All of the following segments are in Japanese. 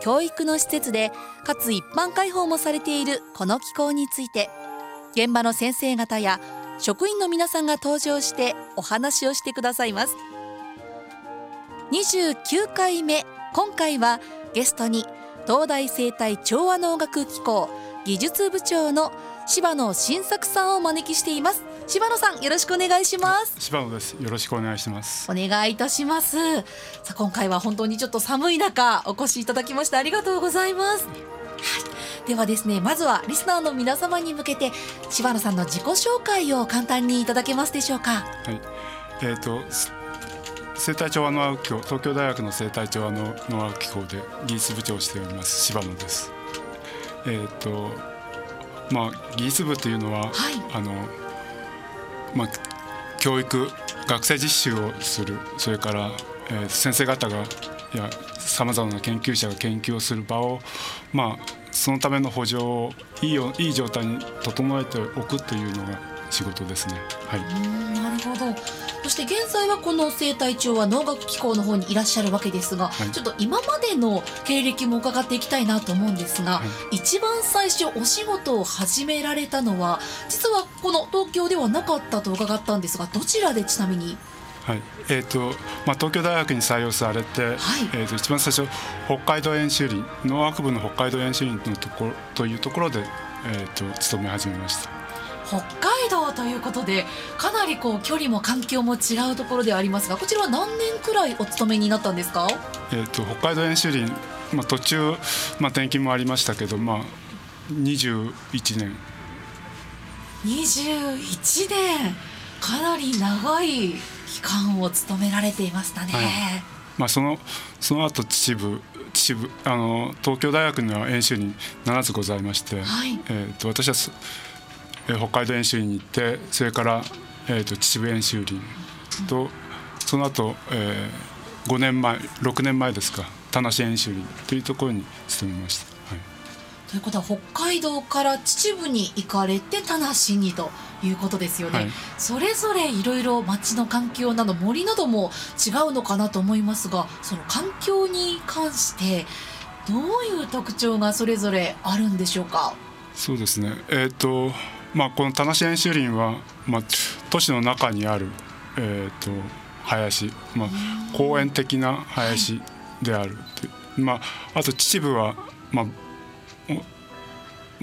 教育の施設でかつ一般開放もされているこの機構について現場の先生方や職員の皆さんが登場してお話をしてくださいます。29回目今回はゲストに東大生態調和能楽機構技術部長の柴野新作さんをお招きしています。柴野さんよろしくお願いします。柴野です。よろしくお願いします。お願いいたします。さあ今回は本当にちょっと寒い中お越しいただきましてありがとうございます。はい、ではですねまずはリスナーの皆様に向けて柴野さんの自己紹介を簡単にいただけますでしょうか。はい。えーと生態調和農学機構東京大学の生態調和農学機構で技術部長をしております柴野です。えっ、ー、とまあ技術部というのは、はい、あのまあ教育学生実習をする。それから、えー、先生方がやさまざまな研究者が研究をする場をまあそのための補助をいいよいい状態に整えておくというのが仕事ですね。はい。なるほど。そして現在はこの生態調は農学機構の方にいらっしゃるわけですが、はい、ちょっと今までの経歴も伺っていきたいなと思うんですが、はい、一番最初お仕事を始められたのは実はこの東京ではなかったと伺ったんですがどちらでちなみに？はいえーとまあ、東京大学に採用されて、はい、えー、と一番最初北海道演習林農学部の北海道演習林のところというところで、えーと勤め始めました。北海道ということでかなりこう距離も環境も違うところではありますがこちらは何年くらいお勤めになったんですか、えーと、北海道演習林、まあ、途中、まあ、転勤もありましたけど、まあ、21年。21年。かなり長い期間を務められていましたね。はい、まあ、そのその後秩父秩父あの東京大学には演習に7つございまして、はい、えーと私はえー、北海道演習に行ってそれから、えーと、秩父演習林と、その後、えー、5年前6年前ですか田無演習林というところに勤めました。はい、ということは北海道から秩父に行かれて田無にということですよね、はい、それぞれいろいろ町の環境など森なども違うのかなと思いますがその環境に関してどういう特徴がそれぞれあるんでしょうか？そうですね。えっ、ー、とまあ、この田無演習林は、まあ、都市の中にある、えーと、林、まあ、公園的な林である、まあ、あと秩父は、まあ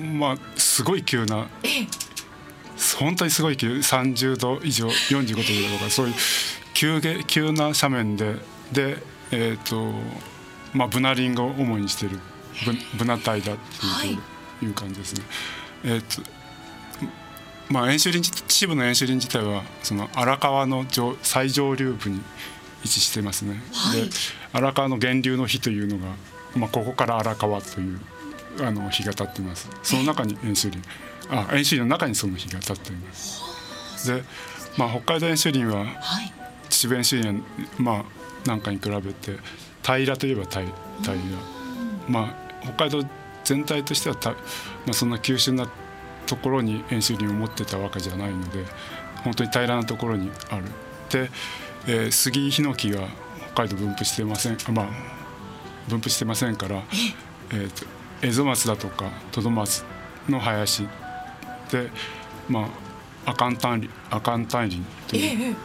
まあ、すごい急な本当にすごい急30度以上45度とかそういう急急な斜面でで、えーとまあ、ブナ林を主にしているブブナ帯だっていう,、はい、いう感じですね。えーとまあ、演習林秩父の演習林自体はその荒川の上最上流部に位置してますね。はい、で荒川の源流の日というのが、まあ、ここから荒川というあの日が立っています。その中に演習林あ演習林の中にその日が立っています。で、まあ、北海道演習林は、はい、秩父演習林まあなんかに比べて平らといえば平ら、まあ、北海道全体としてはた、まあ、そんな急峻なところに演習林を持ってたわけじゃないので本当に平らなところにある。で、えー、杉ヒノキが北海道分布してませんまあ分布してませんから、えーと、エゾマツだとかトドマツの林でまあアカンタンアカンタン林という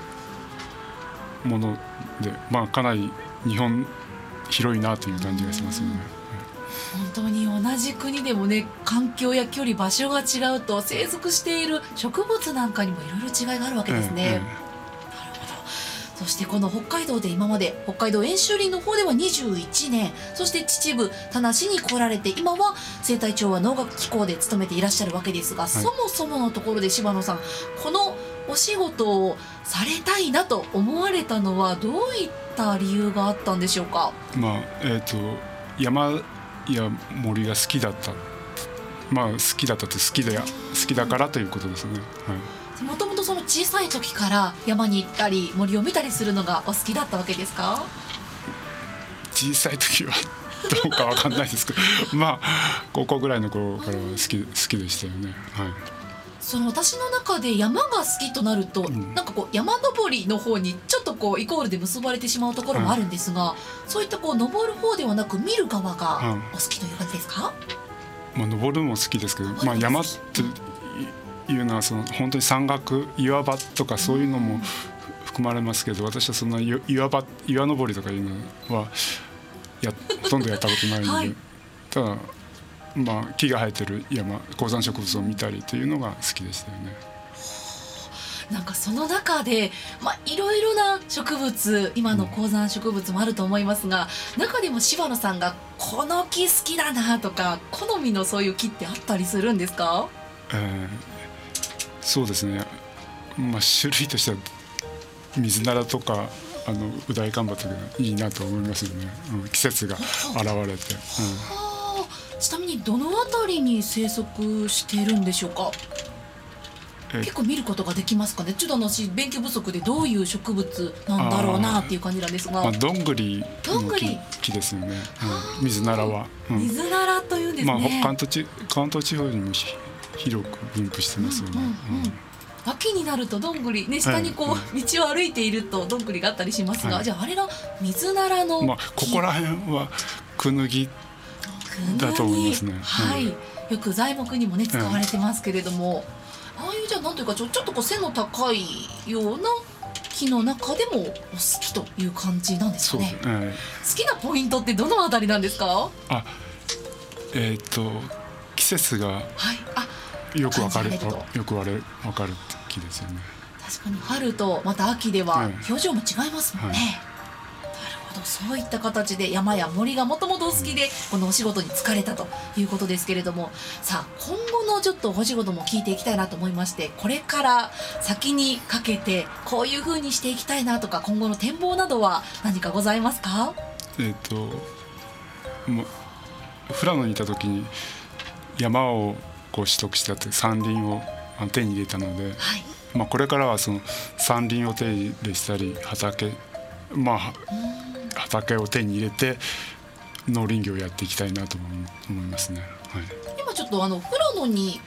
もので、まあかなり日本広いなという感じがしますよね。本当に同じ国でもね環境や距離場所が違うと生息している植物なんかにもいろいろ違いがあるわけですね。なるほどそしてこの北海道で今まで北海道演習林の方では21年そして秩父田無に来られて今は生態調和農学機構で勤めていらっしゃるわけですが、はい、そもそものところで柴野さんこのお仕事をされたいなと思われたのはどういった理由があったんでしょうか？まあえーと山や森が好きだったまあ好きだったって好きで好きだからということですね。はいもともとその小さい時から山に行ったり森を見たりするのがお好きだったわけですか？小さい時はどうかわかんないですけどまあ高校ぐらいの頃からは好き好きでしたよね。はいその私の中で山が好きとなると、ん。なんかこう山登りの方にちょっとこうイコールで結ばれてしまうところもあるんですが、そういったこう登る方ではなく見る側がお好きという感じですか、まあ、登るのも好きですけど、まあ、山っていうのはその本当に山岳岩場とかそういうのも含まれますけど私はそんな岩岩場岩登りとかいうのはやほとんどやったことないので、はい。ただまあ木が生えてる山高山植物を見たりというのが好きでしたよね。なんかその中で、まあ、いろいろな植物今の高山植物もあると思いますが、中でも柴野さんがこの木好きだなとか好みのそういう木ってあったりするんですか？えーそうですね、まあ、種類としては水ならとかあのウダイカンバとかいいなと思いますよね、うん、季節が現れて、はあちなみにどの辺りに生息しているんでしょうか？え。結構見ることができますかね？ちょっとあの私勉強不足でどういう植物なんだろうなっていう感じなんですが、まあ、どんぐりの木どんぐり？木ですよね、うん、水ならは、うん。水ならというんですね、まあ、関東地関東地方にもひ広く分布してますよね、秋になるとどんぐりね下にこう、道を歩いているとどんぐりがあったりしますが、はい。じゃああれが水ならのうんまあ、ここら辺はクヌギ木だと思いますね。はい、うんよく材木にもね使われてますけれども、ああいうじゃあなんというかちょちょっとこう背の高いような木の中でもお好きという感じなんですかね。すね、好きなポイントってどのあたりなんですか？はあえっ、と季節がい。あよくわかる。感じられるよくわれわかる木ですよね。確かに春とまた秋ではうん表情も違いますもんね、はい。なるほど。そういった形で山や森がもともとお好きでこのお仕事に就かれたということですけれどもさあ今後のちょっとお仕事も聞いていきたいなと思いましてこれから先にかけてこういうふうにしていきたいなとか今後の展望などは何かございますか？えっ、ともう富良野にいた時に山をこう取得したって山林を手に入れたので、はい。まあ、これからはその山林を手入れしたり畑まあ畑を手に入れて農林業をやっていきたいなと思いますね。はい。今ちょっとあの富良野に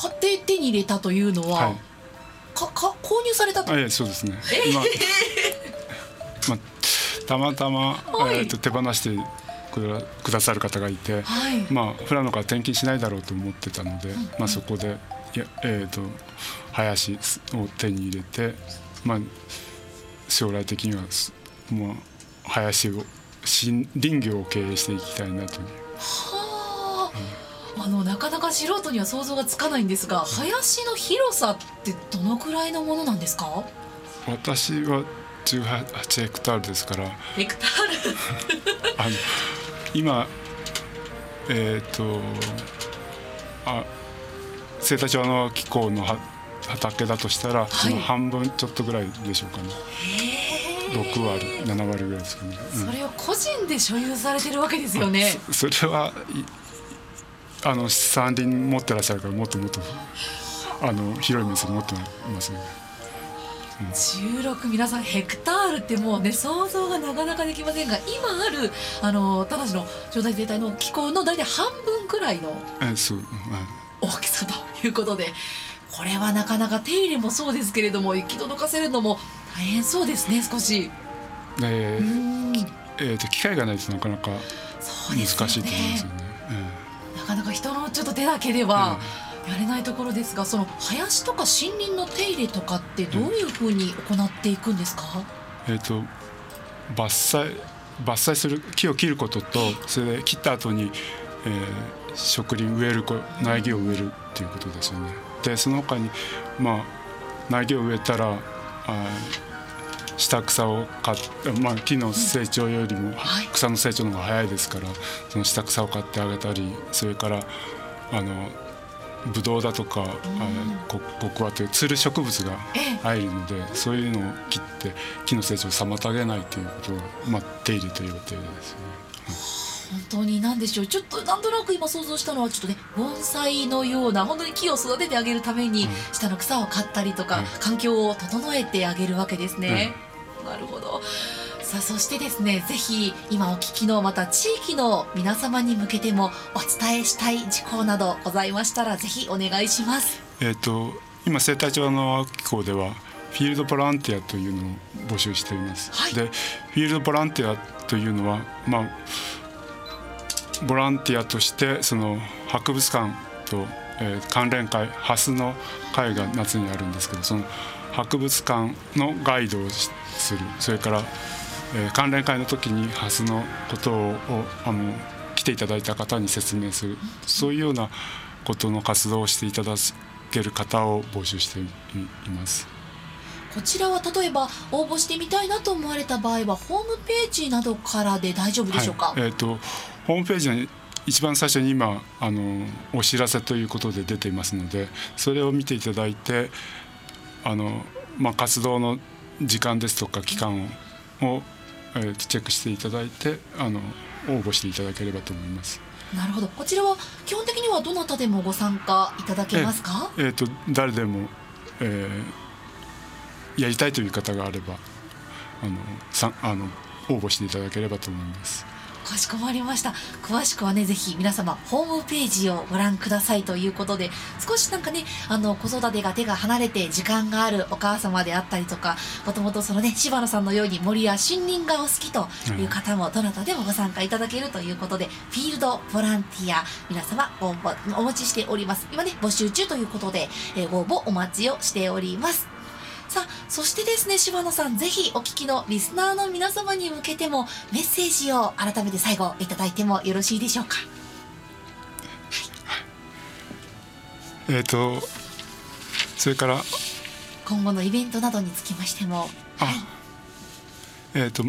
買って手に入れたというのは、はい。かか購入されたと？あいやそうですね。まあまあたまたま、はい。えー、と手放してくだくださる方がいて、はい。まあ富良野から転勤しないだろうと思ってたので、まあそこでいやえっ、と林を手に入れて、まあ将来的にはすもう林を森林業を経営していきたいなという。はあ、あのなかなか素人には想像がつかないんですが林の広さってどのくらいのものなんですか？私は18ヘクタールですから。ヘクタール。あの今えっ、とあ清田町の気候のは畑だとしたら、い。その半分ちょっとぐらいでしょうかね6割7割ぐらいですかね、うん。それを個人で所有されてるわけですよね。そそれはいあの山林持ってらっしゃるからもっともっとあの広い店持ってますね。16皆さんヘクタールってもうね想像がなかなかできませんが今あるあのただしの状態全体の気候の大体半分くらいの大きさということでこれはなかなか手入れもそうですけれども行き届かせるのも大変そうですね少し。でうんえー、と機械がないとなかなか難しいと思いますよねね。えなかなか人のちょっと手だけではやれないところですが、その林とか森林の手入れとかってどういうふうに行っていくんですか、えー、と伐採伐採する木を切ることとそれで切った後に、えー植林植えるこ苗木を植えるっていうことですよね。でその他にまあ苗木を植えたらあー下草を買って、まあ、木の成長よりもはい。草の成長の方が早いですからその下草を買ってあげたりそれからあのブドウだとか、あこコクワというつる植物がええ。入るのでそういうのを切って木の成長を妨げないということが、まあ、手入れという予定ですよね。本当に何でしょう。ちょっとなんとなく今想像したのはちょっとね盆栽のような本当に木を育ててあげるために、うん。下の草を刈ったりとか、はい環境を整えてあげるわけですね、なるほど。さあそしてですねぜひ今お聞きのまた地域の皆様に向けてもお伝えしたい事項などございましたらぜひお願いします。えっ、と今生態町の機構ではフィールドボランティアというのを募集しています。はい。でフィールドボランティアというのはまあボランティアとしてその博物館と、えー関連会ハスの会が夏にあるんですけどその博物館のガイドをしする。それから、えー関連会の時にハスのことをあの来ていただいた方に説明する。そういうようなことの活動をしていただける方を募集していいます。こちらは例えば応募してみたいなと思われた場合はホームページなどからで大丈夫でしょうか、はい、えー、とホームページに一番最初に今あのお知らせということで出ていますのでそれを見ていただいてあの、まあ、活動の時間ですとか期間を、をえーチェックしていただいてあの応募していただければと思います。なるほどこちらは基本的にはどなたでもご参加いただけますか？えー、と誰でも、えーやりたいという方があればあのさあの応募していただければと思います。かしこまりました。詳しくはねぜひ皆様ホームページをご覧くださいということで少しなんかねあの子育てが手が離れて時間があるお母様であったりとかもともとそのね柴野さんのように森や森林がお好きという方もどなたでもご参加いただけるということで、フィールドボランティア皆様ご応募お待ちしております。今ね募集中ということで、えーご応募お待ちをしております。さあそしてですね柴野さんぜひお聞きのリスナーの皆様に向けてもメッセージを改めて最後いただいてもよろしいでしょうか？えー、とそれから今後のイベントなどにつきましても。あえー、と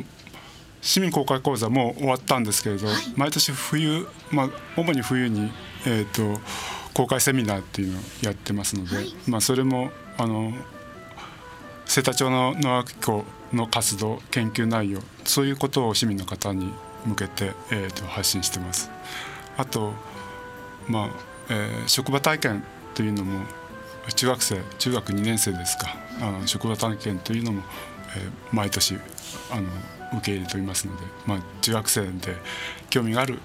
市民公開講座もう終わったんですけれど、はい。毎年冬、まあ、主に冬に、えー、と公開セミナーっていうのをやってますので、はい。まあ、それもあの瀬田町の農学機構の活動研究内容そういうことを市民の方に向けて、えー、と発信してます。あと、まあえー職場体験というのも中学生中学2年生ですかあの職場体験というのも、えー毎年あの受け入れておりますので、まあ、中学生で興味がある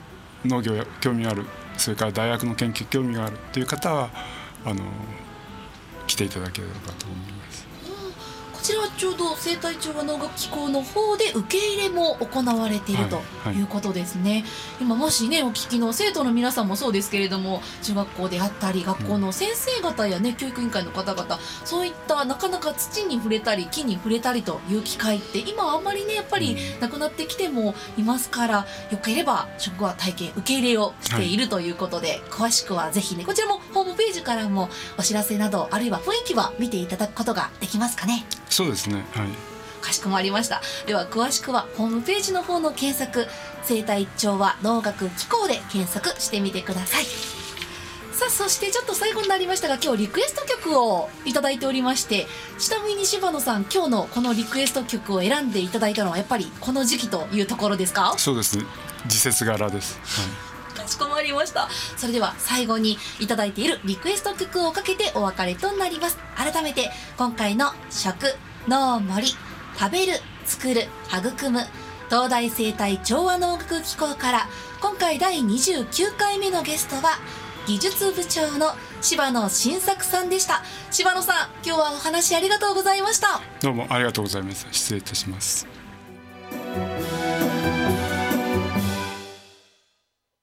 農業や興味があるそれから大学の研究興味があるという方はあの来ていただければと思います。こちらはちょうど生態調和農学機構の方で受け入れも行われているとはいはい。いうことですね、今もしねお聞きの生徒の皆さんもそうですけれども中学校であったり学校の先生方やね、教育委員会の方々そういったなかなか土に触れたり木に触れたりという機会って今あんまりねやっぱりなくなってきてもいますからよければ職場体験受け入れをしているということで、詳しくはぜひねこちらもホームページからもお知らせなどあるいは雰囲気は見ていただくことができますかねそうですね。はい。かしこまりました。では詳しくはホームページの方の検索。生態調和農学機構で検索してみてください。さあそしてちょっと最後になりましたが今日リクエスト曲をいただいておりましてちなみに柴野さん今日のこのリクエスト曲を選んでいただいたのはやっぱりこの時期というところですか？そうですね。時節柄です。はいかしこまりましたそれでは最後にいただいているリクエスト曲をかけてお別れとなります改めて今回の食農森食べる作る育む東大生態調和農学機構から今回第29回目のゲストは技術部長の柴野新作さんでした柴野さん今日はお話ありがとうございましたどうもありがとうございます。失礼いたします。